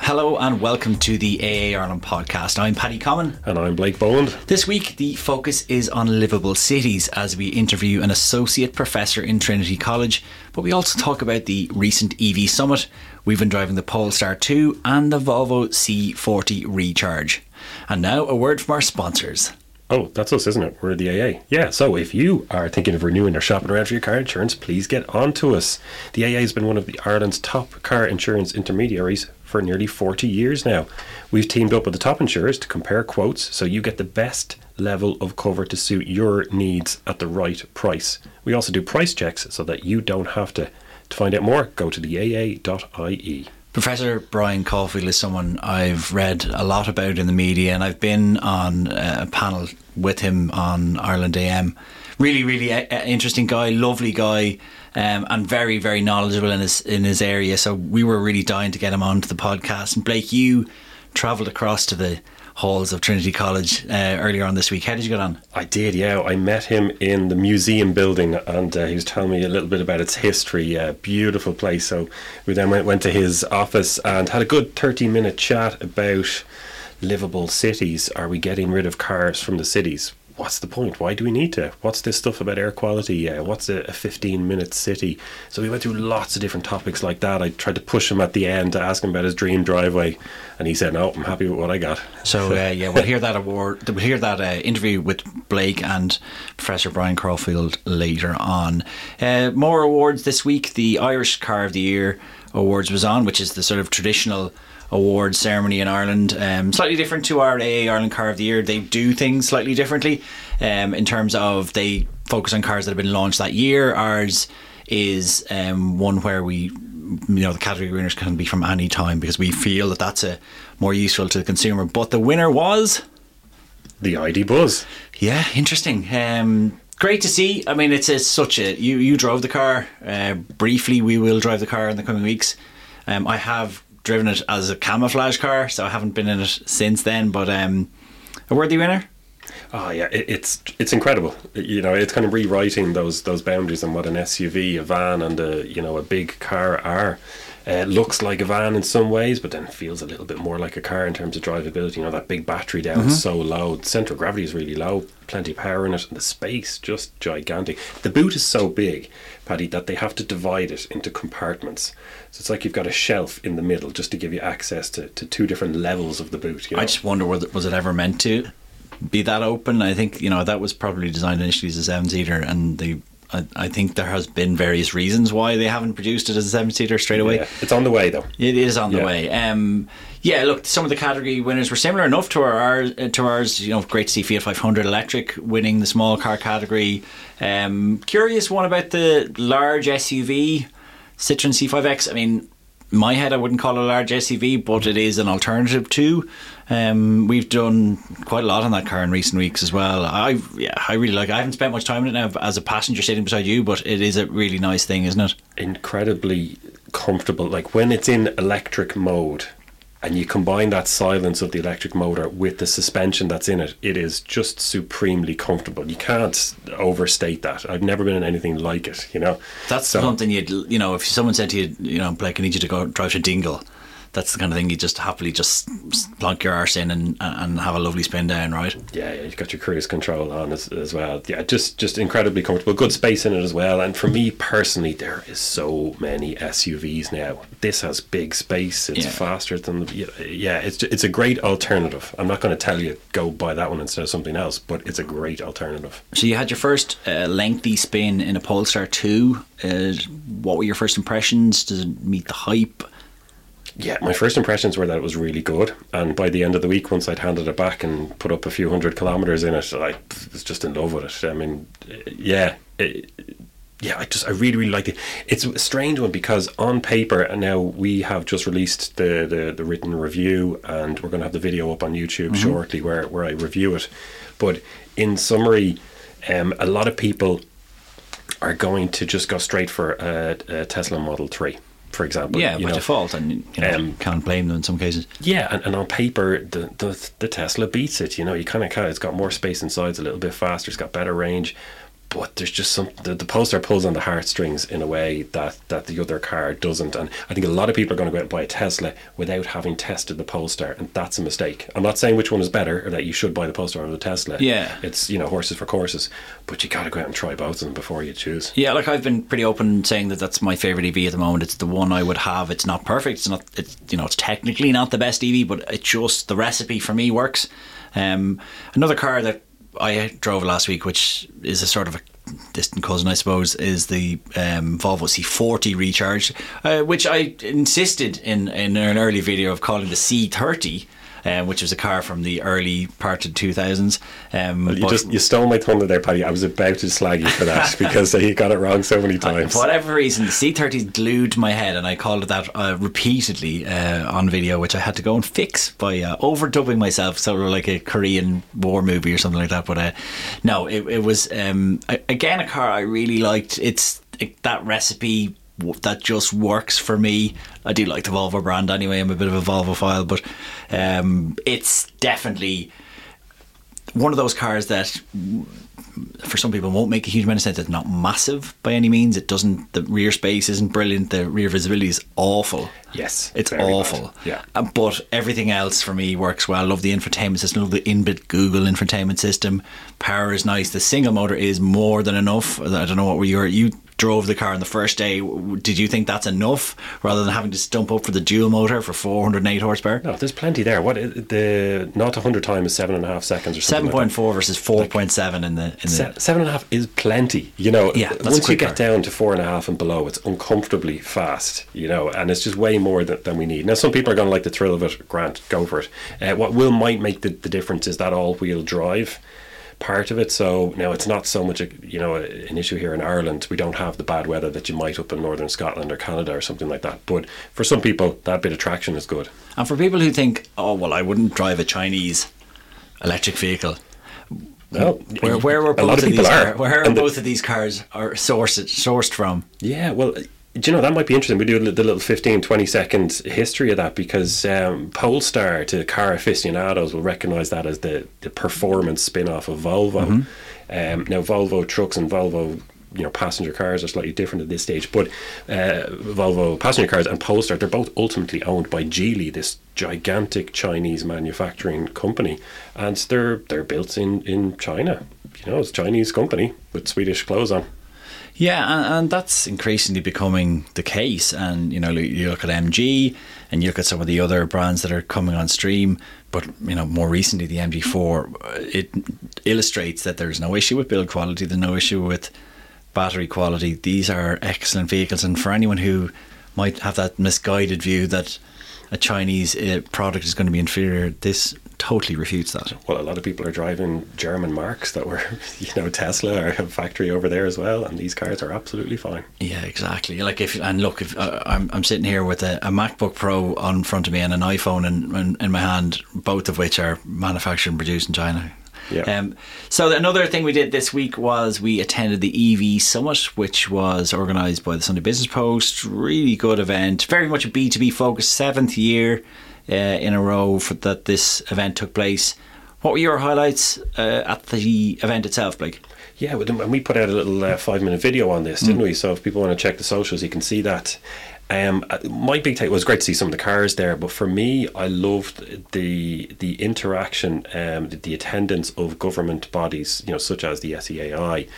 Hello and welcome to the AA Ireland podcast. I'm Paddy Comyn. And I'm Blake Boland. This week, the focus is on livable cities as we interview an associate professor in Trinity College. But we also talk about the recent EV summit. We've been driving the Polestar 2 and the Volvo C40 Recharge. And now, a word from our sponsors. Oh, that's us, isn't it? We're the AA. Yeah, so if you are thinking of renewing or shopping around for your car insurance, please get on to us. The AA has been one of the Ireland's top car insurance intermediaries for nearly 40 years now. We've teamed up with the top insurers to compare quotes so you get the best level of cover to suit your needs at the right price. We also do price checks so that you don't have to. To find out more, go to the AA.ie. Professor Brian Caulfield is someone I've read a lot about in the media, and I've been on a panel with him on Ireland AM. Really, really uh, interesting guy, lovely guy, um, and very, very knowledgeable in his in his area. So we were really dying to get him onto the podcast. And Blake, you travelled across to the halls of Trinity College uh, earlier on this week. How did you get on? I did, yeah. I met him in the museum building and uh, he was telling me a little bit about its history. Uh, beautiful place. So we then went, went to his office and had a good 30 minute chat about livable cities. Are we getting rid of cars from the cities? What's the point? Why do we need to? What's this stuff about air quality? Uh, what's a, a 15 minute city? So we went through lots of different topics like that. I tried to push him at the end to ask him about his dream driveway, and he said, "No, I'm happy with what I got." So uh, yeah, we'll hear that award. We'll hear that uh, interview with Blake and Professor Brian Caulfield later on. Uh, more awards this week. The Irish Car of the Year awards was on, which is the sort of traditional awards ceremony in Ireland. Um, slightly different to our AA Ireland Car of the Year. They do things slightly differently um, in terms of they focus on cars that have been launched that year. Ours is um, one where we, you know, the category winners can be from any time because we feel that that's a more useful to the consumer. But the winner was the ID Buzz. Yeah, interesting. Um, great to see. I mean, it's such a you you drove the car uh, briefly. We will drive the car in the coming weeks. Um, I have driven it as a camouflage car, so I haven't been in it since then. But um, a worthy winner. Oh yeah, it, it's it's incredible. You know, it's kind of rewriting those those boundaries and what an SUV, a van, and a you know a big car are. Uh, looks like a van in some ways, but then feels a little bit more like a car in terms of drivability. You know, that big battery down mm-hmm. so low. The centre of gravity is really low, plenty of power in it, and the space just gigantic. The boot is so big, Paddy, that they have to divide it into compartments. So it's like you've got a shelf in the middle just to give you access to, to two different levels of the boot. You know? I just wonder, was it ever meant to be that open? I think, you know, that was probably designed initially as a seven seater and they I, I, think there has been various reasons why they haven't produced it as a seven seater straight away. Yeah, it's on the way though. It is on the way. Um, yeah, look, some of the category winners were similar enough to our to ours. You know, great to see Fiat 500 electric winning the small car category. Um, curious one about the large SUV Citroen C5X. I mean, in my head, I wouldn't call it a large SUV, but it is an alternative to. Um, we've done quite a lot on that car in recent weeks as well. I yeah, I really like. It. I haven't spent much time in it now as a passenger sitting beside you, but it is a really nice thing, isn't it? Incredibly comfortable. Like when it's in electric mode, and you combine that silence of the electric motor with the suspension that's in it, it is just supremely comfortable. You can't overstate that. I've never been in anything like it, you know. That's so, something you'd, you know, if someone said to you, you know, Blake, I need you to go drive to Dingle that's the kind of thing you just happily just plonk your arse in and, and have a lovely spin down, right? Yeah, yeah, you've got your cruise control on as, as well. Yeah, just just incredibly comfortable, good space in it as well. And for me personally, there is so many SUVs now. This has big space. It's yeah. faster than the, yeah. It's it's a great alternative. I'm not going to tell you go buy that one instead of something else, but it's a great alternative. So you had your first uh, lengthy spin in a Polestar two. Uh, what were your first impressions? Does it meet the hype? Yeah, my first impressions were that it was really good. And by the end of the week, once I'd handed it back and put up a few hundred kilometers in it, I was just in love with it. I mean, yeah, it, yeah, I just I really really liked it. It's a strange one because on paper, and now we have just released the the, the written review, and we're going to have the video up on YouTube mm-hmm. shortly where where I review it. But in summary, um, a lot of people are going to just go straight for a, a Tesla Model Three for example. Yeah, by know. default, and you know, um, can't blame them in some cases. Yeah, and, and on paper, the, the, the Tesla beats it. You know, you kind of kind it's got more space inside, it's a little bit faster, it's got better range. But there's just some the, the Polestar pulls on the heartstrings in a way that that the other car doesn't and I think a lot of people are going to go out and buy a Tesla without having tested the Polestar and that's a mistake I'm not saying which one is better or that you should buy the Polestar or the Tesla Yeah. it's you know horses for courses but you got to go out and try both of them before you choose Yeah, like I've been pretty open saying that that's my favorite EV at the moment. It's the one I would have. It's not perfect. It's not. It's you know. It's technically not the best EV, but it just the recipe for me works. Um, another car that I drove last week, which is a sort of a distant cousin, I suppose, is the um, Volvo C40 Recharge, uh, which I insisted in in an early video of calling the C30. Um, which was a car from the early part of 2000s. Um, you just you stole my thunder there Paddy I was about to slag you for that because you got it wrong so many times For whatever reason, the C30 glued my head, and I called it that uh, repeatedly uh, on video, which I had to go and fix by uh, overdubbing myself, sort of like a Korean war movie or something like that. But uh, no, it, it was um, again a car I really liked. It's it, that recipe that just works for me. I do like the Volvo brand anyway. I'm a bit of a Volvo file, but um, it's definitely one of those cars that for some people won't make a huge amount of sense. It's not massive by any means. It doesn't. The rear space isn't brilliant. The rear visibility is awful. Yes, it's awful. bad. Yeah. Uh, but everything else for me works well. I love the infotainment system. Love the inbuilt Google infotainment system. Power is nice. The single motor is more than enough. I don't know what were your you drove the car on the first day. Did you think that's enough rather than having to stump up for the dual motor for 408 horsepower? No, there's plenty there. What the not a hundred time is seven and a half seconds or something. Seven like that. versus four point seven in the in the Se- seven and a half is plenty. You know, Yeah, once you get car. down to four and a half and below, it's uncomfortably fast. You know, and it's just way more than, than we need. Now, some people are going to like the thrill of it. Grant, go for it. Uh, what will might make the, the difference is that all-wheel drive part of it. So now it's not so much a, you know an issue here in Ireland. We don't have the bad weather that you might up in northern Scotland or Canada or something like that. But for some people, that bit of traction is good. And for people who think, oh well, I wouldn't drive a Chinese electric vehicle. Well, Where, where were both of of, these? are. Car, where are And the- both of these cars are sourced sourced from? Yeah, well, do you know that might be interesting? We do the little 15, 20 second history of that because um, Polestar to car aficionados will recognise that as the, the performance spin off of Volvo. Um, now, Volvo trucks and Volvo you know passenger cars are slightly different at this stage but uh, Volvo passenger cars and Polestar they're both ultimately owned by Geely this gigantic Chinese manufacturing company and they're they're built in in China you know it's a Chinese company with Swedish clothes on Yeah, and, and that's increasingly becoming the case. And you know, you look at MG, and you look at some of the other brands that are coming on stream. But you know, more recently, the MG4 uh, it illustrates that there's no issue with build quality. There's no issue with battery quality. These are excellent vehicles, and for anyone who might have that misguided view that a Chinese uh, product is going to be inferior, this totally refutes that. well, a lot of people are driving German marques that were, you know, Tesla or have factory over there as well, and these cars are absolutely fine. Yeah, exactly. Like if and look, if uh, I'm I'm sitting here with a, a MacBook Pro on front of me and an iPhone in, in in my hand, both of which are manufactured and produced in China. Yeah. Um, so another thing we did this week was we attended the EV Summit, which was organised by the Sunday Business Post. Really good event, very much a B two B focus. Seventh year uh, in a row for that this event took place. What were your highlights uh, at the event itself, Blake? Yeah, and we put out a little uh, five minute video on this, didn't we? So if people want to check the socials, you can see that. Um, uh, my big take was great to see some of the cars there, but for me, I loved the the interaction, um, the, the attendance of government bodies, you know, such as the SEAI,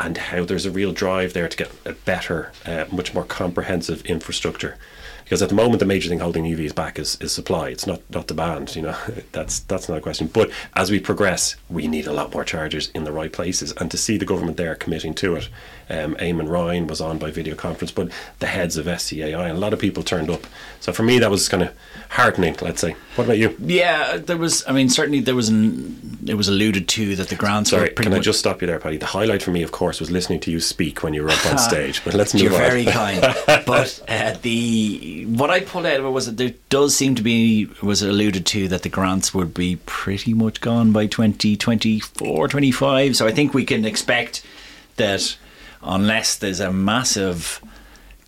and how there's a real drive there to get a better, uh, much more comprehensive infrastructure. Because at the moment, the major thing holding EVs back is, is supply. It's not, not demand. You know, that's that's not a question. But as we progress, we need a lot more chargers in the right places. And to see the government there committing to it, um, Eamon Ryan was on by video conference, but the heads of SEAI and a lot of people turned up. So for me, that was kind of heartening. Let's say. What about you? Yeah, there was. I mean, certainly there was. An, it was alluded to that the grants Sorry, were pretty can I just stop you there, Paddy? The highlight for me, of course, was listening to you speak when you were up on stage. But let's move You're on. very kind, but uh, the what I pulled out of it was that there does seem to be was alluded to that the grants would be pretty much gone by 2024, 25. So I think we can expect that unless there's a massive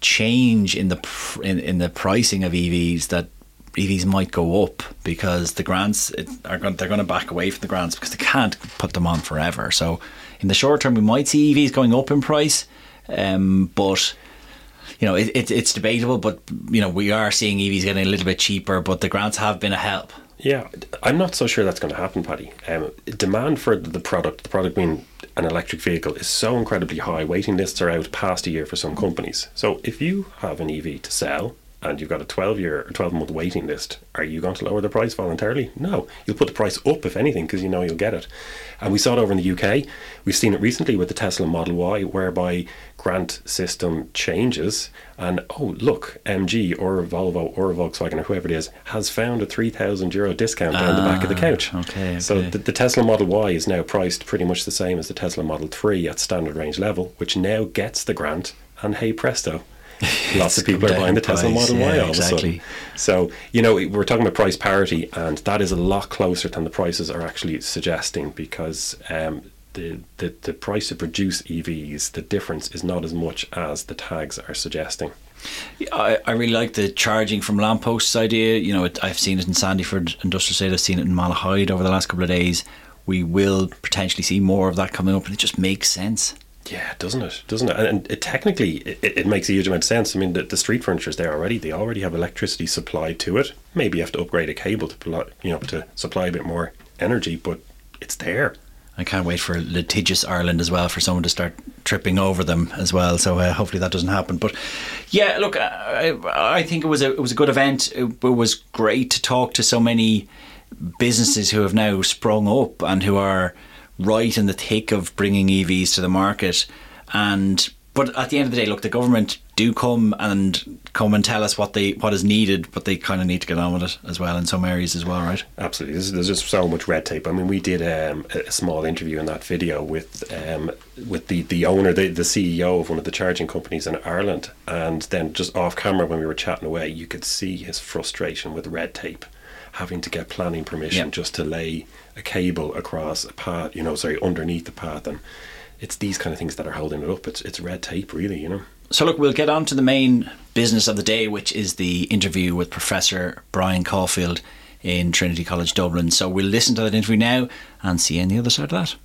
change in the pr- in, in the pricing of EVs, that EVs might go up because the grants it, are going, they're going to back away from the grants because they can't put them on forever. So in the short term, we might see EVs going up in price, um, but you know it, it, it's debatable. But you know we are seeing EVs getting a little bit cheaper, but the grants have been a help. Yeah, I'm not so sure that's going to happen, Paddy. Um, demand for the product, the product being an electric vehicle, is so incredibly high. Waiting lists are out past a year for some companies. So if you have an EV to sell and you've got a 12 year or 12 month waiting list, are you going to lower the price voluntarily? No. You'll put the price up, if anything, because you know you'll get it. And we saw it over in the UK. We've seen it recently with the Tesla Model Y, whereby grant system changes. And oh, look, MG or Volvo or Volkswagen or whoever it is has found a 3,000 euro discount down the back of the couch. Ah, okay, okay. So the, the Tesla Model Y is now priced pretty much the same as the Tesla Model 3 at standard range level, which now gets the grant. And hey presto, lots of people are buying the in Tesla price, Model Y yeah, all of a sudden. So, you know, we're talking about price parity, and that is a lot closer than the prices are actually suggesting because um, the, the, the price to produce EVs, the difference is not as much as the tags are suggesting. I, I really like the charging from lampposts idea. You know, it, I've seen it in Sandyford Industrial Estate. I've seen it in Malahide over the last couple of days. We will potentially see more of that coming up, and it just makes sense. Yeah, doesn't it? Doesn't it? And, and it, technically, it, it makes a huge amount of sense. I mean, the, the street furniture is there already. They already have electricity supplied to it. Maybe you have to upgrade a cable to, you know, to supply a bit more energy, but it's there. I can't wait for litigious Ireland as well for someone to start tripping over them as well. So uh, hopefully that doesn't happen. But yeah, look, I, I think it was a it was a good event. It was great to talk to so many businesses who have now sprung up and who are right in the thick of bringing EVs to the market. And but at the end of the day, look, the government do come and come and tell us what they what is needed, but they kind of need to get on with it as well in some areas as well, right? Absolutely. There's, there's just so much red tape. I mean, we did um, a small interview in that video with um, with the, the owner, the, the CEO of one of the charging companies in Ireland. And then just off camera, when we were chatting away, you could see his frustration with red tape, having to get planning permission Yeah. just to lay a cable across a path, you know, sorry, underneath the path. And it's these kind of things that are holding it up. It's, it's red tape, really, you know. So, look, we'll get on to the main business of the day, which is the interview with Professor Brian Caulfield in Trinity College Dublin. So, we'll listen to that interview now and see you on the other side of that.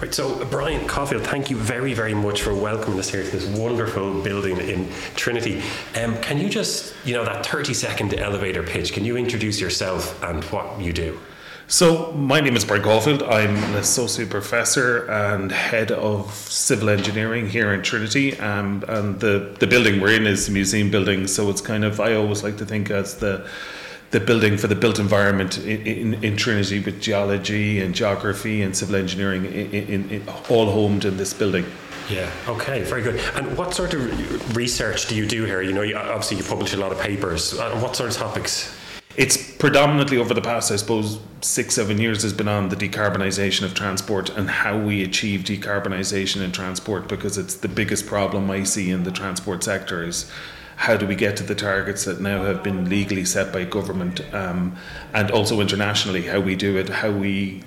Right, so Brian Caulfield, thank you very, very much for welcoming us here to this wonderful building in Trinity. Um, can you just, you know, that 30 second elevator pitch, can you introduce yourself and what you do? So, my name is Brian Caulfield. I'm an associate professor and head of civil engineering here in Trinity. Um, and the, the building we're in is a museum building, so it's kind of, I always like to think as the the building for the built environment in, in, in Trinity with geology and geography and civil engineering in, in, all homed in this building. Yeah, okay, very good. And what sort of research do you do here? You know, you, obviously you publish a lot of papers. Uh, what sort of topics? It's predominantly over the past, I suppose, six, seven years has been on the decarbonisation of transport and how we achieve decarbonisation in transport because it's the biggest problem I see in the transport sector is how do we get to the targets that now have been legally set by government um, and also internationally, how we do it, how we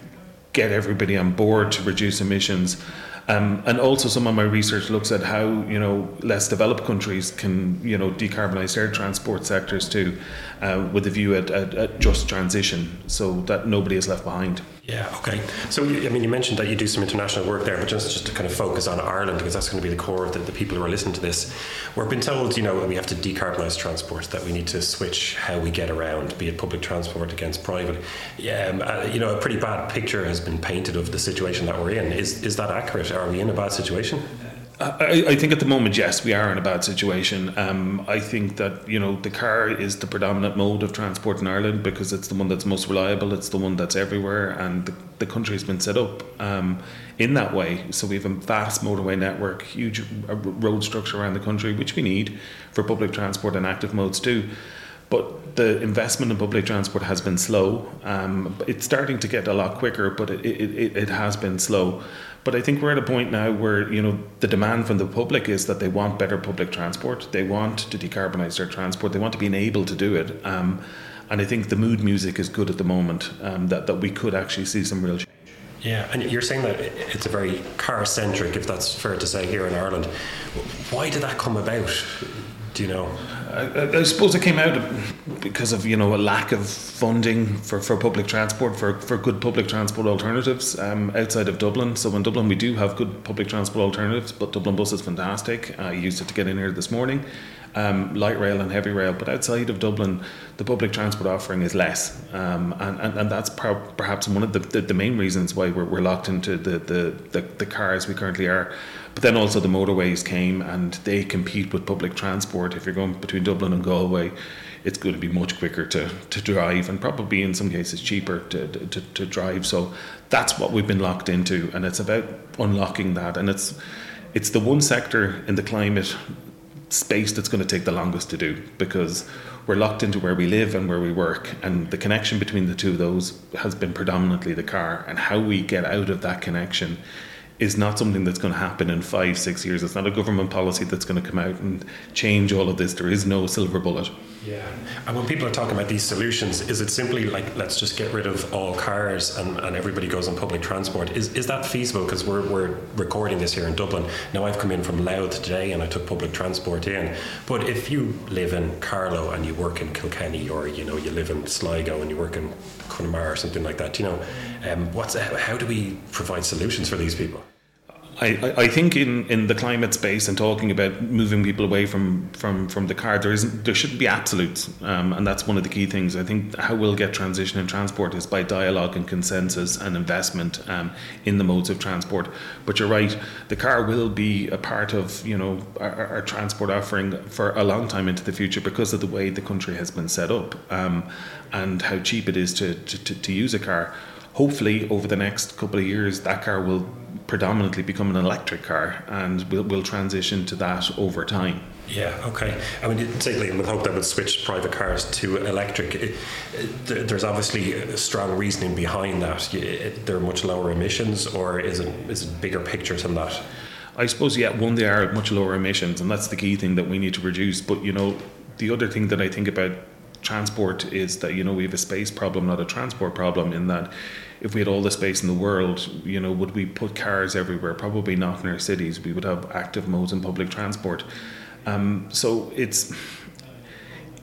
get everybody on board to reduce emissions. Um, and also, some of my research looks at how you know less developed countries can you know decarbonize their transport sectors too, uh, with a view at, at, at just transition, so that nobody is left behind. Yeah, okay. So, I mean, you mentioned that you do some international work there, but just, just to kind of focus on Ireland, because that's going to be the core of the, the people who are listening to this. We've been told, you know, we have to decarbonise transport, that we need to switch how we get around, be it public transport against private. Yeah, um, uh, you know, a pretty bad picture has been painted of the situation that we're in. Is, is that accurate? Are we in a bad situation? I, I think at the moment, yes, we are in a bad situation. Um, I think that you know the car is the predominant mode of transport in Ireland because it's the one that's most reliable. It's the one that's everywhere, and the, the country has been set up um, in that way. So we have a vast motorway network, huge uh, road structure around the country, which we need for public transport and active modes too. But the investment in public transport has been slow. Um, it's starting to get a lot quicker, but it, it, it, it has been slow. But I think we're at a point now where you know the demand from the public is that they want better public transport. They want to decarbonise their transport. They want to be able to do it. Um, and I think the mood music is good at the moment. Um, that that we could actually see some real change. Yeah, and you're saying that it's a very car centric, if that's fair to say, here in Ireland. Why did that come about? Do you know? I, I, suppose it came out because of you know a lack of funding for, for public transport for, for good public transport alternatives um, outside of Dublin. So in Dublin we do have good public transport alternatives, but Dublin Bus is fantastic. I used it to get in here this morning, um, light rail and heavy rail. But outside of Dublin, the public transport offering is less, um, and, and, and that's perhaps one of the, the, the, main reasons why we're, we're locked into the, the, the, the cars we currently are. But then also the motorways came and they compete with public transport. If you're going between Dublin and Galway, it's going to be much quicker to, to drive and probably in some cases cheaper to, to, to drive. So that's what we've been locked into, and it's about unlocking that. And it's it's the one sector in the climate space that's going to take the longest to do because we're locked into where we live and where we work and the connection between the two of those has been predominantly the car and how we get out of that connection is not something that's going to happen in five, six years. It's not a government policy that's going to come out and change all of this. There is no silver bullet. Yeah. And when people are talking about these solutions, is it simply like, let's just get rid of all cars and, and everybody goes on public transport? Is, is that feasible? Because we're, we're recording this here in Dublin. Now, I've come in from Louth today and I took public transport in. But if you live in Carlow and you work in Kilkenny or, you know, you live in Sligo and you work in Connemara or something like that, you know, um, what's, how do we provide solutions for these people? I, I think in, in the climate space and talking about moving people away from, from, from the car, there isn't there shouldn't be absolutes, um, and that's one of the key things. I think how we'll get transition in transport is by dialogue and consensus and investment um, in the modes of transport. But you're right, the car will be a part of you know our, our transport offering for a long time into the future because of the way the country has been set up um, and how cheap it is to, to, to use a car hopefully over the next couple of years that car will predominantly become an electric car and we'll, we'll transition to that over time. Yeah, okay. I mean, particularly with hope that would switch private cars to electric. It, it, there's obviously strong reasoning behind that. It, they're much lower emissions, or is it is it bigger picture than that? I suppose, yeah, one, they are much lower emissions, and that's the key thing that we need to reduce. But, you know, the other thing that I think about transport is that, you know, we have a space problem, not a transport problem, in that if we had all the space in the world, you know, would we put cars everywhere? Probably not in our cities. We would have active modes in public transport. Um, so it's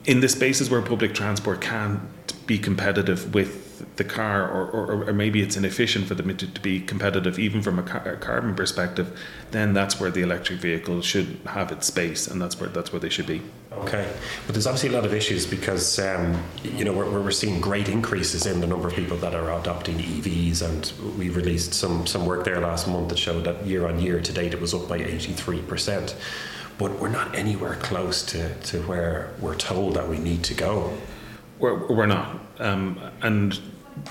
in the spaces where public transport can be competitive with the car, or, or, or maybe it's inefficient for them to, to be competitive, even from a, car, a, carbon perspective, then that's where the electric vehicle should have its space, and that's where that's where they should be. Okay, but there's obviously a lot of issues because um, you know we're, we're seeing great increases in the number of people that are adopting EVs, and we released some some work there last month that showed that year on year to date it was up by 83 percent. But we're not anywhere close to, to where we're told that we need to go. We're, we're not. Um, and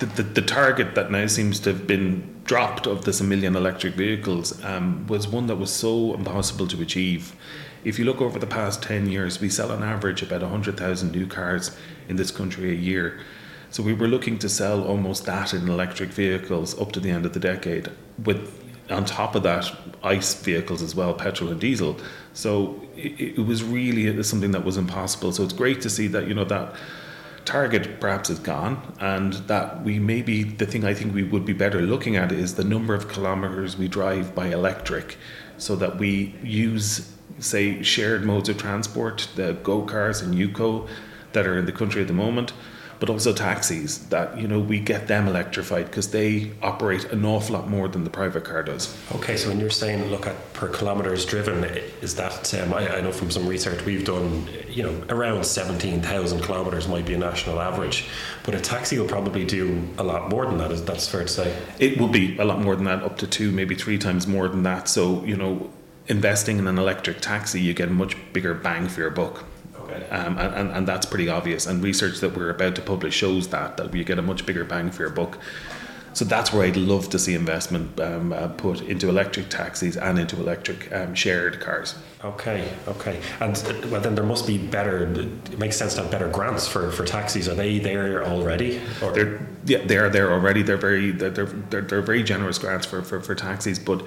the, the, the, target that now seems to have been dropped of this a million electric vehicles um, was one that was so impossible to achieve. If you look over the past 10 years, we sell on average about 100,000 new cars in this country a year. So we were looking to sell almost that in electric vehicles up to the end of the decade, with on top of that, ICE vehicles as well, petrol and diesel. So it, it was really something that was impossible. So it's great to see that you know that target perhaps is gone, and that we maybe the thing I think we would be better looking at is the number of kilometers we drive by electric, so that we use say shared modes of transport, the GoCars and Yuko that are in the country at the moment but also taxis that you know we get them electrified because they operate an awful lot more than the private car does. Okay, so when you're saying look at per kilometres driven, is that um, I, I, know from some research we've done, you know, around seventeen thousand kilometres might be a national average, but a taxi will probably do a lot more than that. Is that's fair to say? It will be a lot more than that, up to two, maybe three times more than that. So you know. Investing in an electric taxi, you get a much bigger bang for your buck. Um, and, and that's pretty obvious. And research that we're about to publish shows that that we get a much bigger bang for your buck. So that's where I'd love to see investment um, uh, put into electric taxis and into electric um, shared cars. Okay, okay, and well then there must be better. It makes sense to have better grants for, for taxis. Are they there already? Or? They're yeah, they are there already. They're very they're, they're, they're very generous grants for, for, for taxis, but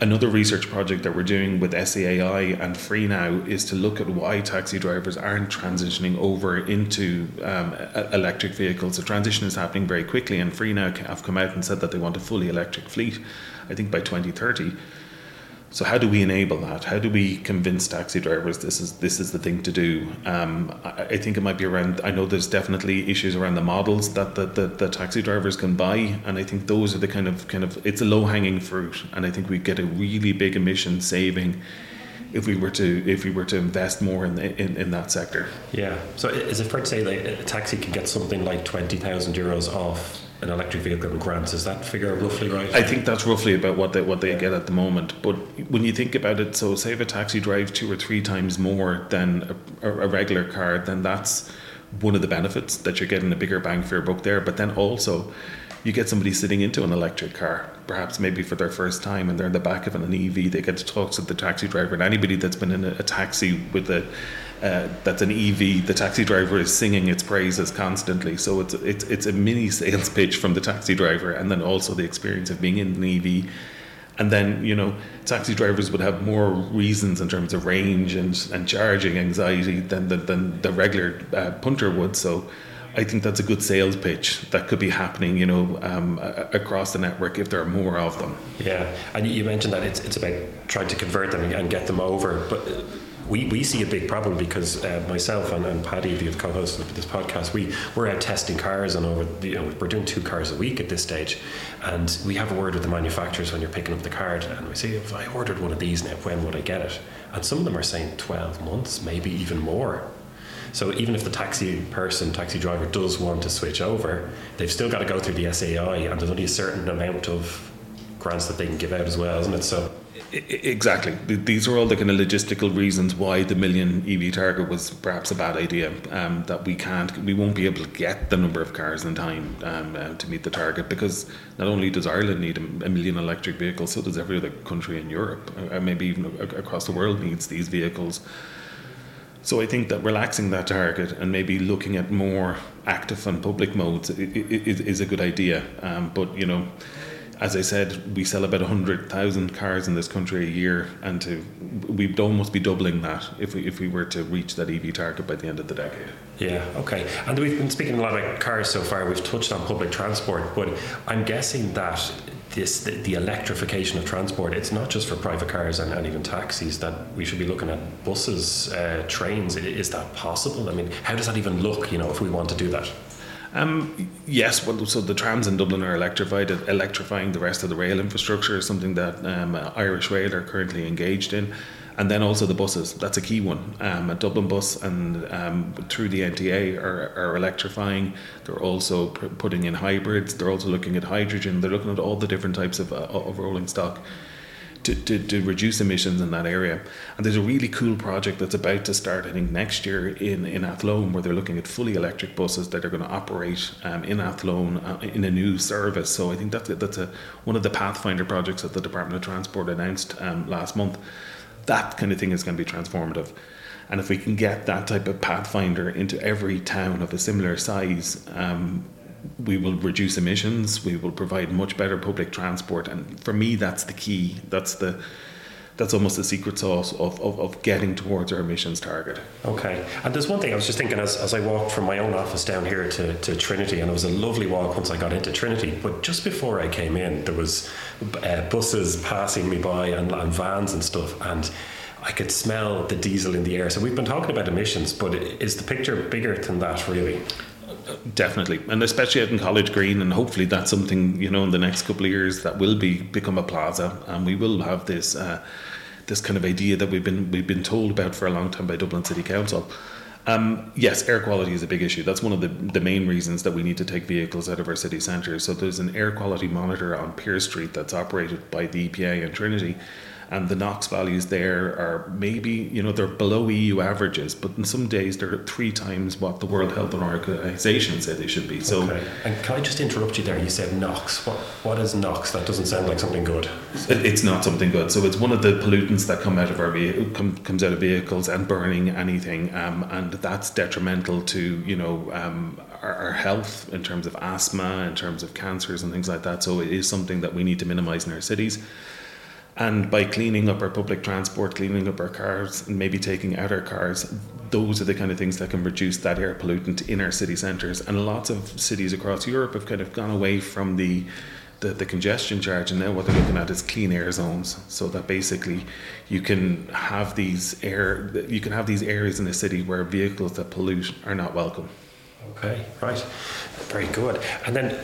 another research project that we're doing with SEAI and FreeNow is to look at why taxi drivers aren't transitioning over into um, electric vehicles. The transition is happening very quickly, and FreeNow have come out and said that they want a fully electric fleet, I think by 2030. So how do we enable that? How do we convince taxi drivers this is this is the thing to do? Um, I, I, think it might be around. I know there's definitely issues around the models that the, the, the, taxi drivers can buy, and I think those are the kind of kind of it's a low hanging fruit, and I think we get a really big emission saving if we were to if we were to invest more in in, in that sector. Yeah. So is it fair to say that a taxi can get something like twenty thousand euros off an electric vehicle grants. Is that figure roughly right? I think that's roughly about what they what they get at the moment. But when you think about it, so say if a taxi drives two or three times more than a, a regular car, then that's one of the benefits that you're getting a bigger bang for your buck there. But then also, you get somebody sitting into an electric car, perhaps maybe for their first time, and they're in the back of an EV. They get to talk to the taxi driver, and anybody that's been in a, a taxi with a uh, that's an EV. The taxi driver is singing its praises constantly. So it's it's it's a mini sales pitch from the taxi driver, and then also the experience of being in an EV. And then you know, taxi drivers would have more reasons in terms of range and, and charging anxiety than the, than the regular uh, punter would. So. I think that's a good sales pitch that could be happening, you know, um, across the network if there are more of them. Yeah, and you mentioned that it's it's about trying to convert them and get them over, but we, we see a big problem because uh, myself and, and Paddy, the co-host of this podcast, we we're out testing cars and over you know we're doing two cars a week at this stage, and we have a word with the manufacturers when you're picking up the card, and we say if I ordered one of these now, when would I get it? And some of them are saying 12 months, maybe even more. So even if the taxi person, taxi driver does want to switch over, they've still got to go through the SEAI, and there's only a certain amount of grants that they can give out as well, isn't it? So Exactly. These are all the kind of logistical reasons why the million EV target was perhaps a bad idea. Um, that we can't, we won't be able to get the number of cars in time um, uh, to meet the target because not only does Ireland need a, million electric vehicles, so does every other country in Europe, uh, maybe even across the world needs these vehicles. So I think that relaxing that target and maybe looking at more active and public modes is, a good idea. Um, but you know as I said, we sell about 100,000 cars in this country a year, and to we'd almost be doubling that if we, if we were to reach that EV target by the end of the decade. Yeah, okay. And we've been speaking a lot about cars so far, we've touched on public transport, but I'm guessing that this the, the electrification of transport, it's not just for private cars and, and even taxis, that we should be looking at buses, uh, trains. Is that possible? I mean, how does that even look, you know, if we want to do that? Um, yes, well, so the trams in Dublin are electrified. Electrifying the rest of the rail infrastructure is something that um, Irish Rail are currently engaged in. And then also the buses, that's a key one. Um, a Dublin bus and um, through the NTA are, are electrifying. They're also putting in hybrids. They're also looking at hydrogen. They're looking at all the different types of, uh, of rolling stock to, to, to reduce emissions in that area. And there's a really cool project that's about to start, I think, next year in, in Athlone, where they're looking at fully electric buses that are going to operate um, in Athlone uh, in a new service. So I think that's, a, that's a, one of the Pathfinder projects that the Department of Transport announced um, last month. That kind of thing is going to be transformative. And if we can get that type of Pathfinder into every town of a similar size, um, we will reduce emissions. We will provide much better public transport, and for me, that's the key. That's the that's almost the secret sauce of, of, of, getting towards our emissions target. Okay. And there's one thing I was just thinking as, as I walked from my own office down here to, to Trinity, and it was a lovely walk once I got into Trinity. But just before I came in, there was uh, buses passing me by and, and vans and stuff, and I could smell the diesel in the air. So we've been talking about emissions, but is the picture bigger than that, really? Definitely, and especially out in College Green, and hopefully that's something you know in the next couple of years that will be become a plaza, and we will have this uh, this kind of idea that we've been we've been told about for a long time by Dublin City Council. Um, yes, air quality is a big issue. That's one of the, the main reasons that we need to take vehicles out of our city centres. So there's an air quality monitor on Pearse Street that's operated by the EPA and Trinity and the NOx values there are maybe you know they're below EU averages, but in some days they're three times what the World Health Organization said they should be. So, okay. and can I just interrupt you there? You said NOx. What what is NOx? That doesn't sound like something good. It's not something good. So it's one of the pollutants that come out of our come, comes out of vehicles and burning anything, um, and that's detrimental to you know um, our, our, health in terms of asthma, in terms of cancers and things like that. So it is something that we need to minimise in our cities. And by cleaning up our public transport, cleaning up our cars, and maybe taking out our cars, those are the kind of things that can reduce that air pollutant in our city centres. And lots of cities across Europe have kind of gone away from the the, the congestion charge, and now what they're looking at is clean air zones, so that basically you can have these air you can have these areas in the city where vehicles that pollute are not welcome. Okay, right, very good. And then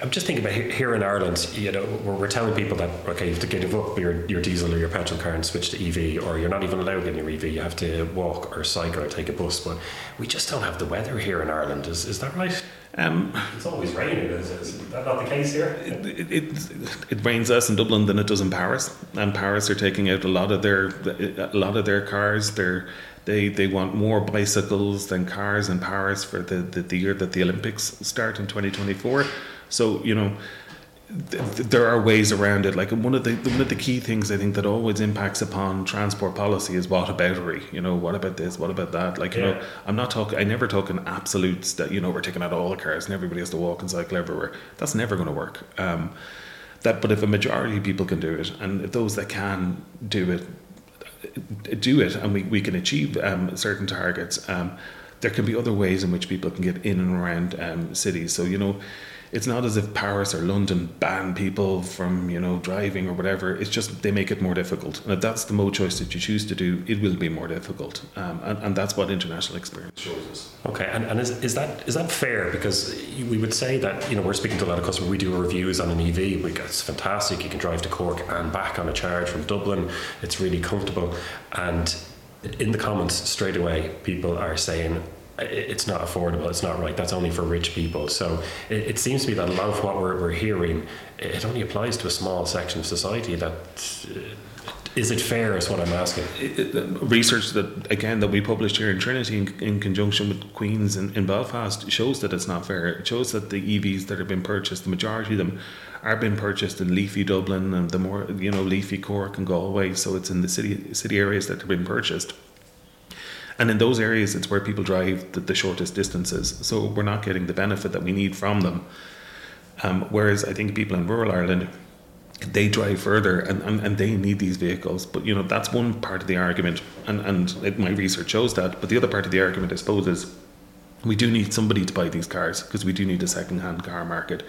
I'm just thinking about here in Ireland, you know, we're, we're telling people that, okay, you have to give up your, your diesel or your petrol car and switch to EV, or you're not even allowed in your EV, you have to walk or cycle or take a bus. But we just don't have the weather here in Ireland. Is, is that right? Um, it's always raining. Is, is that not the case here? It, it, it, it, rains less in Dublin than it does in Paris, and Paris are taking out a lot of their a lot of their cars. They're they they want more bicycles than cars in Paris for the, the, the year that the Olympics start in 2024. So you know, th- there are ways around it. Like one of the one of the key things I think that always impacts upon transport policy is what about You know, what about this? What about that? Like you yeah. know, I'm not talking. I never talk in absolutes that you know we're taking out all the cars and everybody has to walk and cycle everywhere. That's never going to work. Um, that, but if a majority of people can do it, and if those that can do it, do it, and we, we can achieve um, certain targets, um, there can be other ways in which people can get in and around um, cities. So you know it's not as if Paris or London ban people from you know driving or whatever. It's just they make it more difficult. And if that's the mode choice that you choose to do, it will be more difficult. Um, and, and that's what international experience shows us. Okay, and, and is, is that is that fair? Because we would say that you know we're speaking to a lot of customers. We do reviews on an EV. We it's fantastic. You can drive to Cork and back on a charge from Dublin. It's really comfortable. And in the comments straight away, people are saying it's not affordable, it's not right, that's only for rich people. So it, it seems to me that a lot of what we're, we're, hearing, it only applies to a small section of society that. Uh, is it fair is what I'm asking. Research that again that we published here in Trinity in, in conjunction with Queens in, in, Belfast shows that it's not fair. It shows that the EVs that have been purchased, the majority of them are being purchased in leafy Dublin and the more you know leafy Cork and Galway. So it's in the city city areas that have been purchased. And in those areas, it's where people drive the, the shortest distances. So we're not getting the benefit that we need from them. Um, whereas I think people in rural Ireland, they drive further and, and, and they need these vehicles. But, you know, that's one part of the argument. And, and it, my research shows that. But the other part of the argument, I suppose, is we do need somebody to buy these cars because we do need a second hand car market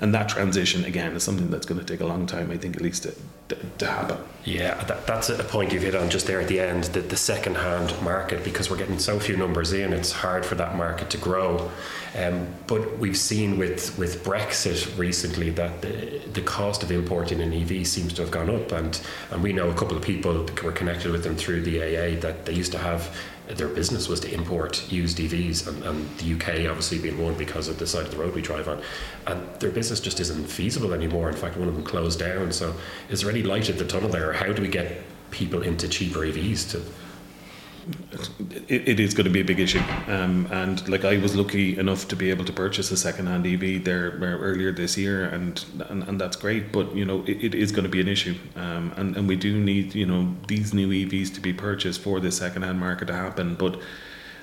and that transition again is something that's going to take a long time i think at least to, happen. Yeah that, that's a point you've hit on just there at the end the, the second hand market because we're getting so few numbers in it's hard for that market to grow. Um, but we've seen with, with Brexit recently that the, the cost of importing an EV seems to have gone up and, and we know a couple of people were connected with them through the AA that they used to have their business was to import used EVs, and, and, the UK obviously being one because of the side of the road we drive on. And their business just isn't feasible anymore. In fact, one of them closed down. So, is there any light at the tunnel there? How do we get people into cheaper EVs to it, it is going to be a big issue. Um, and like I was lucky enough to be able to purchase a second-hand EV there earlier this year, and and, and that's great. But you know, it, it is going to be an issue, um, and and we do need you know these new EVs to be purchased for the second-hand market to happen. But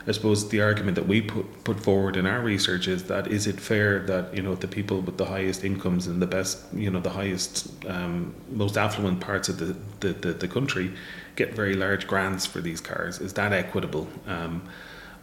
I suppose the argument that we put put forward in our research is that is it fair that you know the people with the highest incomes and the best you know the highest um, most affluent parts of the, the, the, the country get very large grants for these cars. Is that equitable? Um,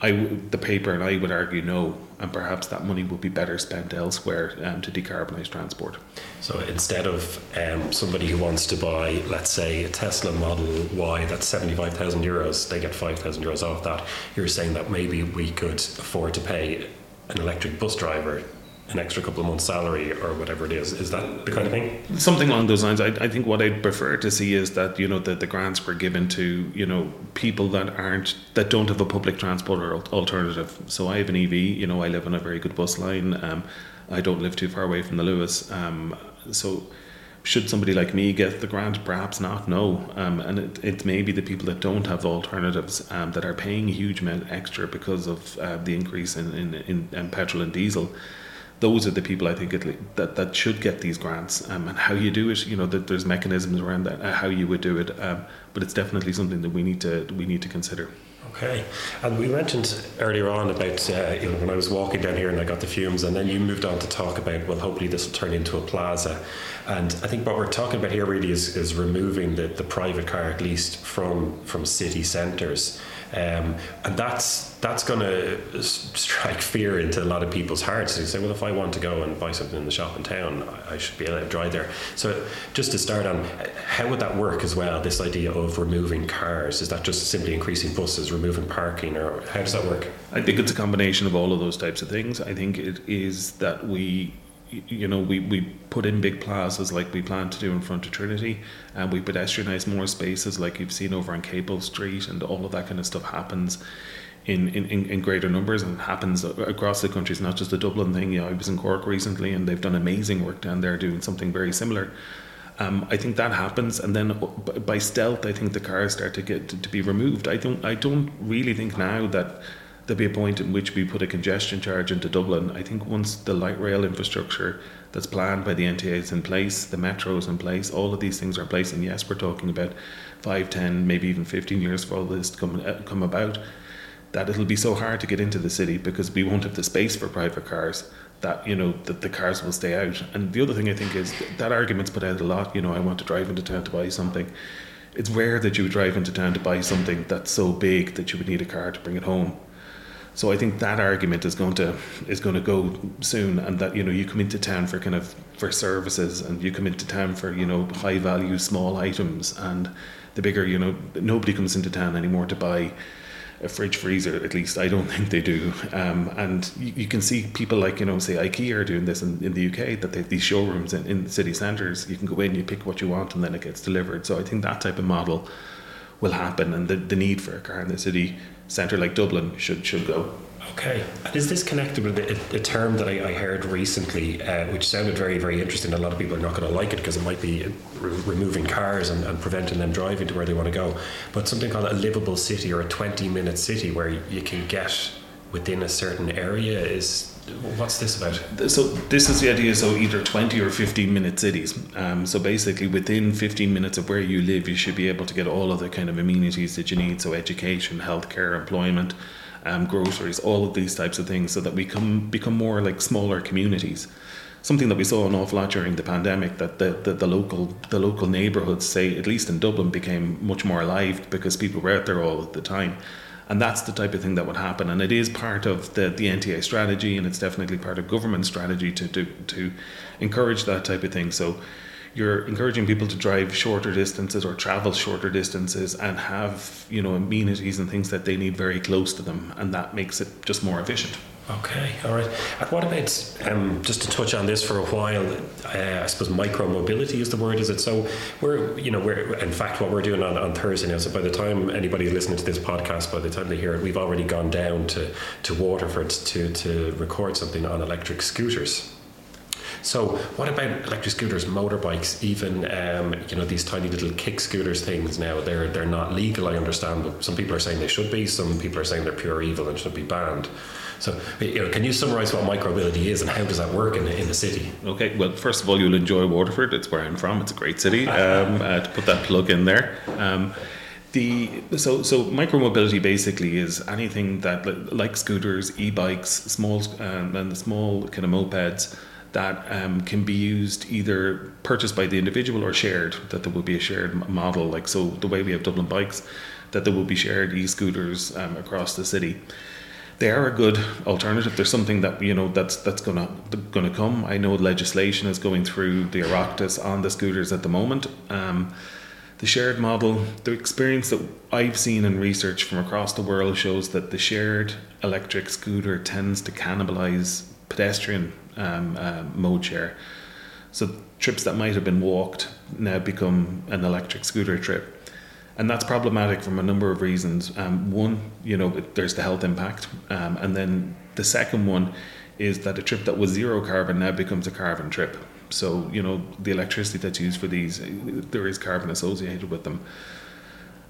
I the paper and I would argue no, and perhaps that money would be better spent elsewhere um, to decarbonise transport. So instead of um, somebody who wants to buy, let's say, a Tesla Model Y that's seventy five thousand euros, they get five thousand euros off that. You're saying that maybe we could afford to pay an electric bus driver an extra couple of months' salary or whatever it is. Is that the kind of thing? Something along those lines. I, I think what I'd prefer to see is that you know that the grants were given to you know people that aren't that don't have a public transport or alternative. So I have an EV. You know, I live on a very good bus line. Um, I don't live too far away from the Luas. Um, so should somebody like me get the grant? Perhaps not. No, um, and it, it may be the people that don't have alternatives um, that are paying a huge amount extra because of uh, the increase in, in, in, in petrol and diesel those are the people I think that that should get these grants. Um, and how you do it, you know, that there's mechanisms around that uh, how you would do it. Um, but it's definitely something that we need to we need to consider. Okay, and we mentioned earlier on about uh, you know when I was walking down here and I got the fumes, and then you moved on to talk about well, hopefully this will turn into a plaza, and I think what we're talking about here really is, is removing the, the private car at least from from city centres. Um, and that's that's going to strike fear into a lot of people's hearts. They say, well, if I want to go and buy something in the shop in town, I should be able to drive there. So, just to start on, how would that work as well? This idea of removing cars is that just simply increasing buses, removing parking, or how does that work? I think it's a combination of all of those types of things. I think it is that we you know, we, we put in big plazas like we plan to do in front of Trinity, and we pedestrianise more spaces like you've seen over on Capel Street, and all of that kind of stuff happens in, in, in greater numbers and happens across the country. It's not just a Dublin thing. You know, I was in Cork recently, and they've done amazing work down there doing something very similar. Um, I think that happens, and then by stealth, I think the cars start to get to, to be removed. I don't I don't really think now that there'll be a point in which we put a congestion charge into Dublin. I think once the light rail infrastructure that's planned by the NTA is in place, the metro is in place, all of these things are in place. And yes, we're talking about five, ten, maybe even 15 years for all this to come, uh, come about. That it'll be so hard to get into the city because we won't have the space for private cars that you know that the cars will stay out. And the other thing I think is that argument's put out a lot. You know, I want to drive into town to buy something. It's rare that you would drive into town to buy something that's so big that you would need a car to bring it home. So I think that argument is going to is going to go soon, and that you know you come into town for kind of for services, and you come into town for you know high value small items, and the bigger you know nobody comes into town anymore to buy a fridge freezer. At least I don't think they do. Um, and you, you, can see people like you know say IKEA are doing this in, in the UK that they have these showrooms in, in city centres. You can go in, you pick what you want, and then it gets delivered. So I think that type of model will happen, and the, the need for a car in the city centre like Dublin should should go. Okay, and is this connected with a, a term that I, I heard recently, uh, which sounded very, very interesting? A lot of people are not going to like it because it might be re- removing cars and, and, preventing them driving to where they want to go. But something called a livable city or a 20 minute city where you can get within a certain area is what's this about? So this is the idea. So either twenty or fifteen minute cities. Um, so basically, within fifteen minutes of where you live, you should be able to get all of the kind of amenities that you need. So education, healthcare, employment, um, groceries, all of these types of things, so that we come become more like smaller communities. Something that we saw an awful lot during the pandemic that the, the, the local the local neighbourhoods, say at least in Dublin, became much more alive because people were out there all the time and that's the type of thing that would happen. And it is part of the, the NTA strategy, and it's definitely part of government strategy to, to, to encourage that type of thing. So you're encouraging people to drive shorter distances or travel shorter distances and have you know amenities and things that they need very close to them, and that makes it just more efficient. Okay, all right. And what about um, just to touch on this for a while? Uh, I suppose micro mobility is the word, is it? So we're, you know, we're in fact what we're doing on, on Thursday now. So by the time anybody listening to this podcast, by the time they hear it, we've already gone down to to Waterford to to record something on electric scooters. So, what about electric scooters, motorbikes, even um, you know these tiny little kick scooters things? Now they're they're not legal, I understand, but some people are saying they should be. Some people are saying they're pure evil and should be banned. So, you know, can you summarise what micromobility is and how does that work in the, in the city? Okay, well, first of all, you'll enjoy Waterford. It's where I'm from. It's a great city. Um, uh, to put that plug in there. Um, the so so micromobility basically is anything that like scooters, e-bikes, small um, and the small kind of mopeds that um, can be used either purchased by the individual or shared. That there will be a shared model, like so the way we have Dublin bikes, that there will be shared e-scooters um, across the city they are a good alternative. There's something that you know that's that's gonna gonna come. I know legislation is going through the Oireachtas on the scooters at the moment. Um, the shared model, the experience that I've seen in research from across the world shows that the shared electric scooter tends to cannibalize pedestrian um, uh, mode share. So trips that might have been walked now become an electric scooter trip and that's problematic from a number of reasons. Um, one, you know, there's the health impact, um, and then the second one is that a trip that was zero carbon now becomes a carbon trip. So you know, the electricity that's used for these, there is carbon associated with them.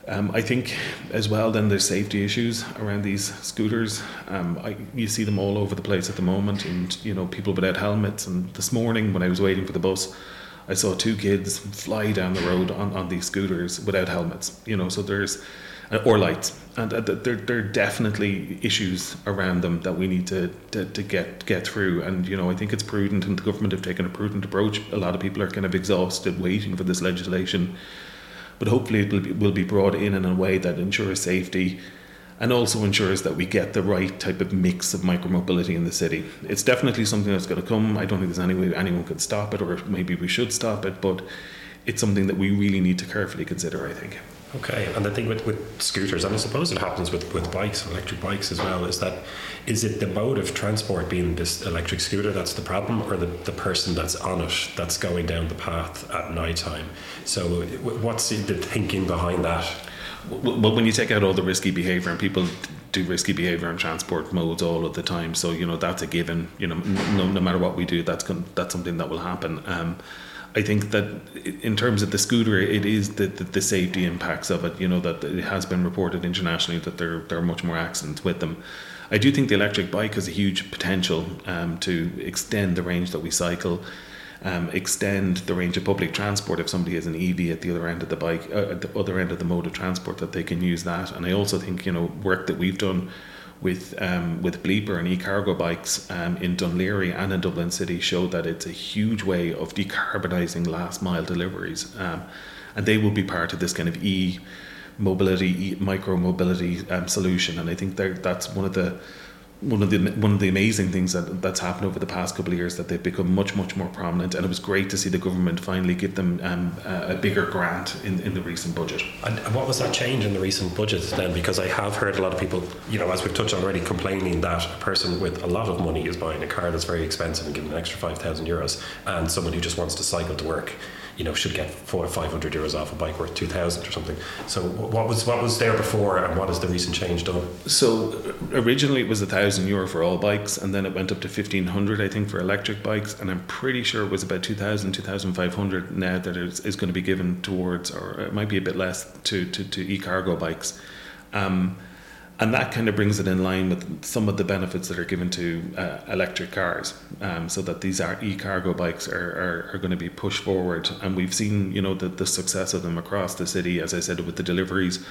Um, I think as well, then there's safety issues around these scooters. Um, I, you see them all over the place at the moment, and you know, people without helmets. And this morning, when I was waiting for the bus, I saw two kids fly down the road on, on these scooters without helmets. You know, so there's uh, or lights, and uh, there there are definitely issues around them that we need to, to to get get through. And you know, I think it's prudent, and the government have taken a prudent approach. A lot of people are kind of exhausted waiting for this legislation, but hopefully it will be, will be brought in in a way that ensures safety and also ensures that we get the right type of mix of micromobility in the city. It's definitely something that's going to come. I don't think there's any way anyone could stop it, or maybe we should stop it, but it's something that we really need to carefully consider, I think. Okay, and the thing with, with scooters, and I suppose it happens with, with bikes, electric bikes as well, is that is it the mode of transport being this electric scooter that's the problem, or the, the person that's on it that's going down the path at night time? So, what's the thinking behind that? Well, when you take out all the risky behaviour, and people do risky behaviour in transport modes all of the time, so you know that's a given. You know, no, no matter what we do, that's that's something that will happen. Um, I think that in terms of the scooter, it is the, the, the, safety impacts of it. You know that it has been reported internationally that there there are much more accidents with them. I do think the electric bike has a huge potential um, to extend the range that we cycle, um, extend the range of public transport. If somebody has an EV at the other end of the bike, uh, at the other end of the mode of transport, that they can use that. And I also think you know work that we've done with um, with Bleeper and e-cargo bikes um, in Dún Laoghaire and in Dublin City show that it's a huge way of decarbonising last mile deliveries, um, and they will be part of this kind of e mobility, e micro mobility um, solution. And I think that that's one of the one of the one of the amazing things that that's happened over the past couple of years that they've become much much more prominent and it was great to see the government finally give them um, a, bigger grant in, in the recent budget. And what was that change in the recent budget then? Because I have heard a lot of people you know as we've touched already complaining that a person with a lot of money is buying a car that's very expensive and giving an extra 5,000 euros and someone who just wants to cycle to work you know should get four or five hundred euros off a bike worth two thousand or something. So what was what was there before, and what has the recent change done? So originally it was a thousand euro for all bikes, and then it went up to fifteen hundred, I think, for electric bikes, and I'm pretty sure it was about 2,000, 2,500 now that is, is going to be given towards, or it might be a bit less to to, to e-cargo bikes. Um, and that kind of brings it in line with some of the benefits that are given to uh, electric cars. Um, so that these are e-cargo bikes are, are, are, going to be pushed forward. And we've seen you know the, the success of them across the city as i said with the deliveries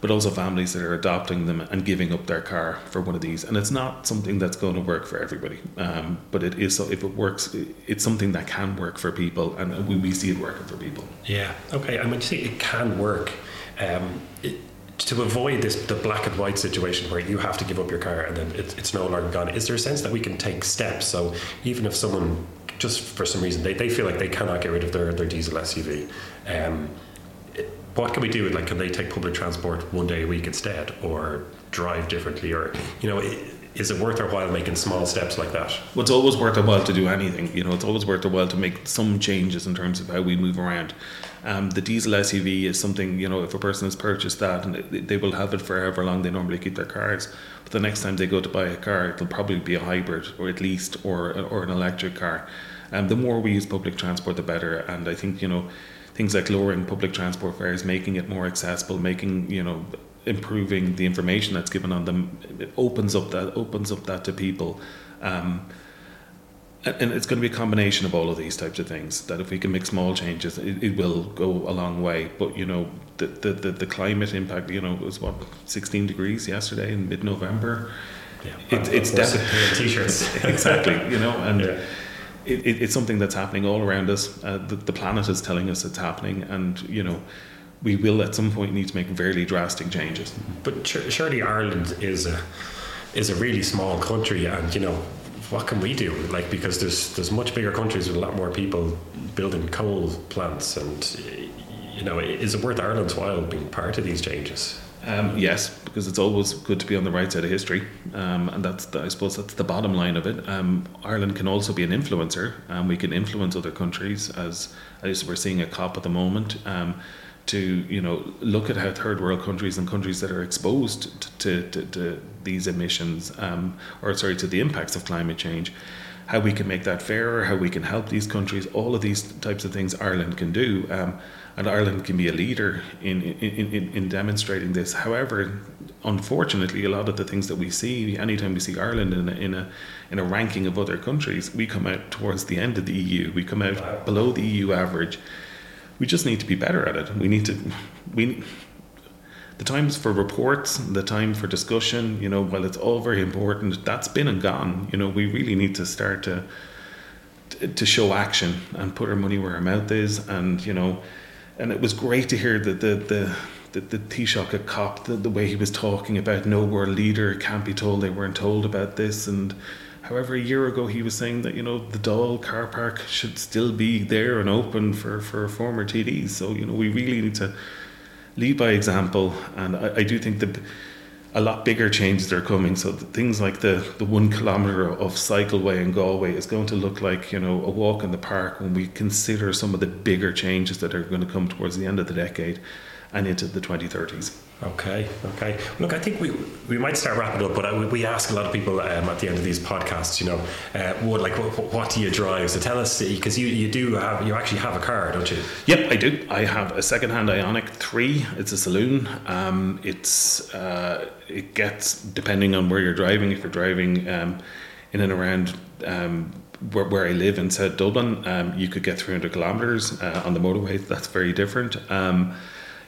but also families that are adopting them and giving up their car for one of these. And it's not something that's going to work for everybody. Um, but it is so if it works it's something that can work for people and we, we see it working for people. Yeah. Okay i mean you say it can work um, it, to avoid this the black and white situation where you have to give up your car and then it, it's no longer gone is there a sense that we can take steps so even if someone just for some reason they, they feel like they cannot get rid of their, their diesel SUV um, what can we do like can they take public transport one day a week instead or drive differently or you know is it worth their while making small steps like that? Well, it's always worth their while to do anything. You know, it's always worth their while to make some changes in terms of how we move around. Um, the diesel SUV is something, you know, if a person has purchased that and they will have it for however long they normally keep their cars. But the next time they go to buy a car, it'll probably be a hybrid or at least or or an electric car. And um, the more we use public transport, the better. And I think, you know, things like lowering public transport fares, making it more accessible, making, you know, improving the information that's given on them, it opens up that opens up that to people. Um, and it's going to be a combination of all of these types of things that if we can make small changes it, it will go a long way. But you know the, the, the, the, climate impact you know it was what 16 degrees yesterday in mid-november? Yeah, it, it's definitely t-shirts. Exactly you know and yeah. it, it, it's something that's happening all around us. Uh, the, the planet is telling us it's happening and you know we will at some point need to make very drastic changes. But surely Ireland is a is a really small country and you know what can we do? Like because there's there's much bigger countries with a lot more people building coal plants, and you know, is it worth Ireland's while being part of these changes? Um, yes, because it's always good to be on the right side of history, um, and that's the, I suppose that's the bottom line of it. Um, Ireland can also be an influencer, and we can influence other countries as as we're seeing a COP at the moment. To you know look at how third world countries and countries that are exposed to, to, to these emissions um, or sorry to the impacts of climate change how we can make that fairer how we can help these countries. All of these types of things Ireland can do um, and Ireland can be a leader in, in, in, in demonstrating this. However unfortunately a lot of the things that we see anytime we see Ireland in a, in a in a ranking of other countries we come out towards the end of the EU we come out below the EU average we just need to be better at it. We need to we the times for reports, the time for discussion, you know, while it's all very important, that's been and gone. You know, we really need to start to to show action and put our money where our mouth is and you know and it was great to hear that the the the, the Taoiseach COP, the, the way he was talking about no world leader can't be told they weren't told about this. And however, a year ago he was saying that, you know, the Dáil car park should still be there and open for, for former TDs. So, you know, we really need to lead by example. And I, I do think that a lot bigger changes are coming. So things like the, the one kilometre of cycleway in Galway is going to look like, you know, a walk in the park when we consider some of the bigger changes that are going to come towards the end of the decade and into the 2030s. Okay, okay. Look, I think we we might start wrapping up, but I, we ask a lot of people um, at the end of these podcasts, you know, uh, what like what, what, do you drive? So tell us, because you, you do have you actually have a car, don't you? Yep, I do. I have a second-hand Ioniq three. It's a saloon. Um, it's uh, it gets depending on where you're driving. If you're driving um, in and around. Um, where, where, I live in South Dublin, um, you could get 300 kilometres uh, on the motorway. That's very different.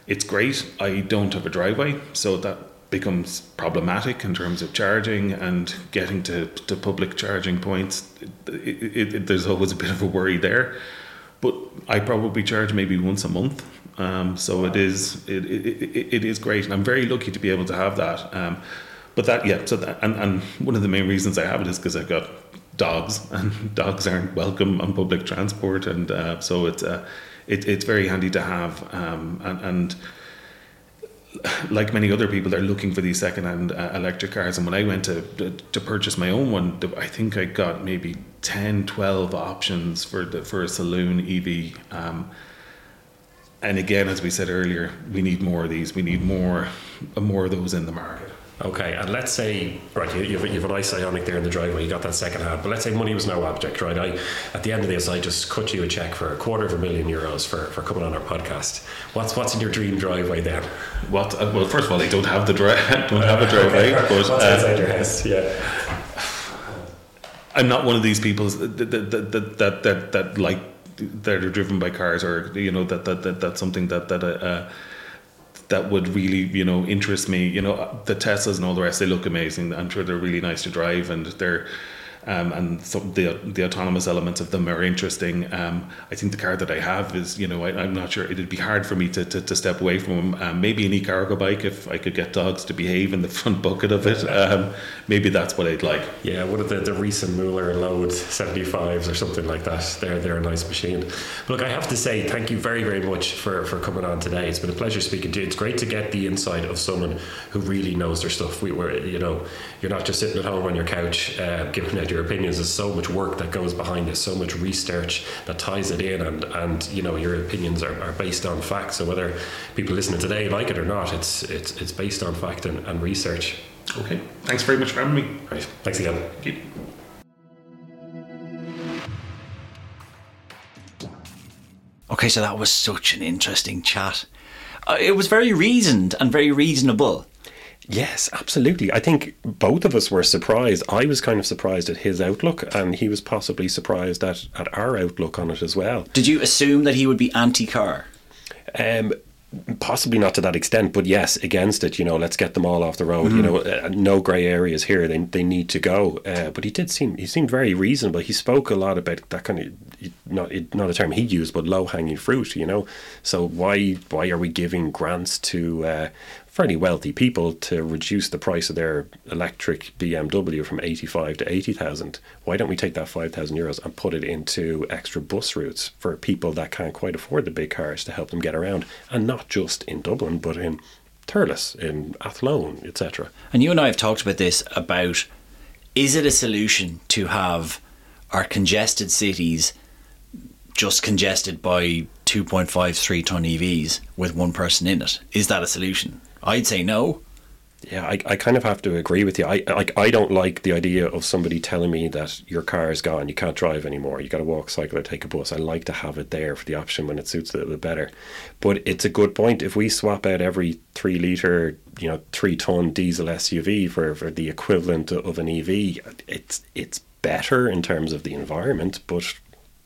It's great. I don't have a driveway, so that becomes problematic in terms of charging and getting to, to public charging points. It, it, it, there's always a bit of a worry there, but I probably charge maybe once a month. Um, so it is it, it, it is great, and I'm very lucky to be able to have that. Um, but that yeah, so that, and and one of the main reasons I have it is because I've got dogs, and dogs aren't welcome on public transport, and uh, so it's. Uh, it, it's very handy to have. Um, and, and, like many other people, they're looking for these second-hand uh, electric cars. And when I went to, to, to purchase my own one, I think I got maybe 10, 12 options for the, for a saloon EV. Um, and again, as we said earlier, we need more of these. We need more, more of those in the market. Okay, and let's say right, you, you've, you've a nice Ioniq there in the driveway. You got that second hand, but let's say money was no object, right? I at the end of this, I just cut you a check for a quarter of a million euros for, for coming on our podcast. What's what's in your dream driveway then? What? Uh, well, first of all, I don't have the drive. don't have a driveway. okay. But, what's uh, inside your house? Yeah. I'm not one of these people that that that that, that, that like that are driven by cars, or you know that that, that that's something that that. Uh, that would really you know interest me. You know the teslas and all the rest they look amazing i'm sure they're really nice to drive and they're um, and some the the autonomous elements of them are interesting. Um, I think the car that I have is, you know, I, am not sure it'd be hard for me to, to, to step away from. Um, maybe an e-cargo bike if I could get dogs to behave in the front bucket of it. Um, maybe that's what I'd like. Yeah, one of the the recent Muller Load 75s or something like that. They're they're a nice machine. But look, I have to say thank you very very much for for coming on today. It's been a pleasure speaking to you. It's great to get the insight of someone who really knows their stuff. We were, you know, you're not just sitting at home on your couch uh, giving it your opinions. There's so much work that goes behind it, so much research that ties it in, and and you know your opinions are, are based on fact. So whether people listening today like it or not, it's it's it's based on fact and, and research. Okay, thanks very much for having me. Right, thanks again. Thank you. Okay, so that was such an interesting chat. Uh, it was very reasoned and very reasonable. Yes, absolutely. I think both of us were surprised. I was kind of surprised at his outlook, and he was possibly surprised at, at our outlook on it as well. Did you assume that he would be anti car? Um, possibly not to that extent, but yes, against it. You know, let's get them all off the road. Mm. You know, uh, no grey areas here. They they need to go. Uh, but he did seem he seemed very reasonable. He spoke a lot about that kind of not not a term he used, but low hanging fruit. You know, so why why are we giving grants to uh, fairly wealthy people to reduce the price of their electric BMW from 85 to 80,000. Why don't we take that 5,000 euros and put it into extra bus routes for people that can't quite afford the big cars to help them get around? And not just in Dublin, but in Thurles, in Athlone, etc. And you and I have talked about this about is it a solution to have our congested cities just congested by 2.5, 3 ton EVs with one person in it? Is that a solution? I'd say no. Yeah, I, I kind of have to agree with you. I like I don't like the idea of somebody telling me that your car is gone, you can't drive anymore, you got to walk, cycle, or take a bus. I like to have it there for the option when it suits a little bit better. But it's a good point. If we swap out every three liter, you know, three ton diesel SUV for, for the equivalent of an EV, it's it's better in terms of the environment, but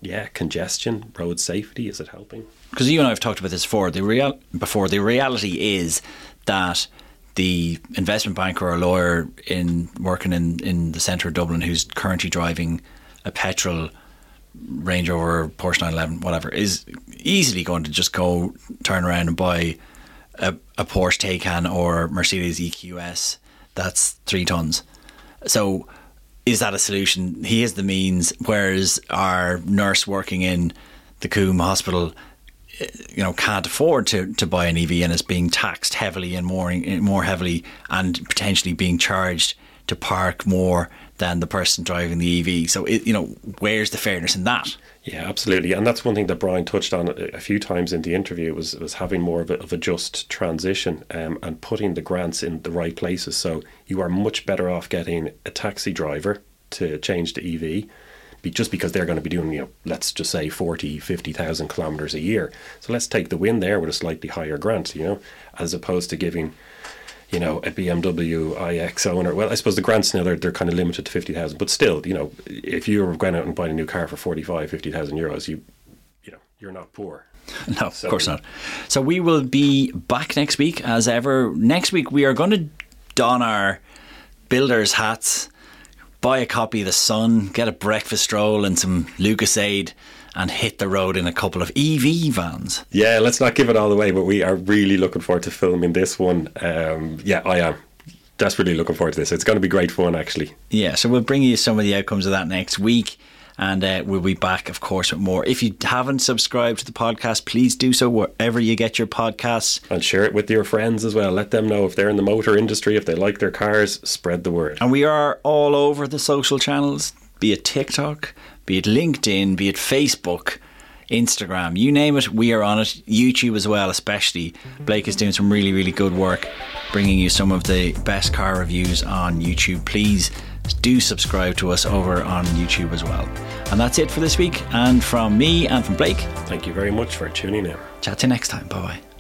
yeah, congestion, road safety, is it helping? Because you and I have talked about this before. The real before the reality is that the investment banker or lawyer in working in, in the centre of Dublin who's currently driving a petrol Range Rover, Porsche 911, whatever, is easily going to just go turn around and buy a, a Porsche Taycan or Mercedes EQS that's three tons. So is that a solution? He has the means, whereas our nurse working in the Coombe Hospital, you know, can't afford to, to buy an EV and is being taxed heavily and more more heavily, and potentially being charged to park more than the person driving the EV. So, it, you know, where's the fairness in that? Yeah, absolutely, and that's one thing that Brian touched on a few times in the interview was was having more of a, of a just transition um, and putting the grants in the right places. So you are much better off getting a taxi driver to change to EV just because they're going to be doing, you know, let's just say 40, 50,000 kilometers a year. So let's take the win there with a slightly higher grant, you know, as opposed to giving, you know, a BMW iX owner. Well, I suppose the grants now they're, they're kind of limited to 50,000, but still, you know, if you were going out and buying a new car for 45, 50,000 euros, you, you know, you're not poor. No, so, of course not. So we will be back next week as ever. Next week we are going to don our builders hats buy a copy of The Sun, get a breakfast roll and some Lucozade and hit the road in a couple of EV vans. Yeah, let's not give it all away, but we are really looking forward to filming this one. Um, yeah, I am desperately looking forward to this. It's going to be great fun, actually. Yeah, so we'll bring you some of the outcomes of that next week and uh, we'll be back, of course, with more. If you haven't subscribed to the podcast, please do so wherever you get your podcasts. And share it with your friends as well. Let them know if they're in the motor industry, if they like their cars, spread the word. And we are all over the social channels, be it TikTok, be it LinkedIn, be it Facebook. Instagram, you name it, we are on it. YouTube as well, especially. Blake is doing some really, really good work bringing you some of the best car reviews on YouTube. Please do subscribe to us over on YouTube as well. And that's it for this week. And from me and from Blake, thank you very much for tuning in. Chat to you next time. Bye bye.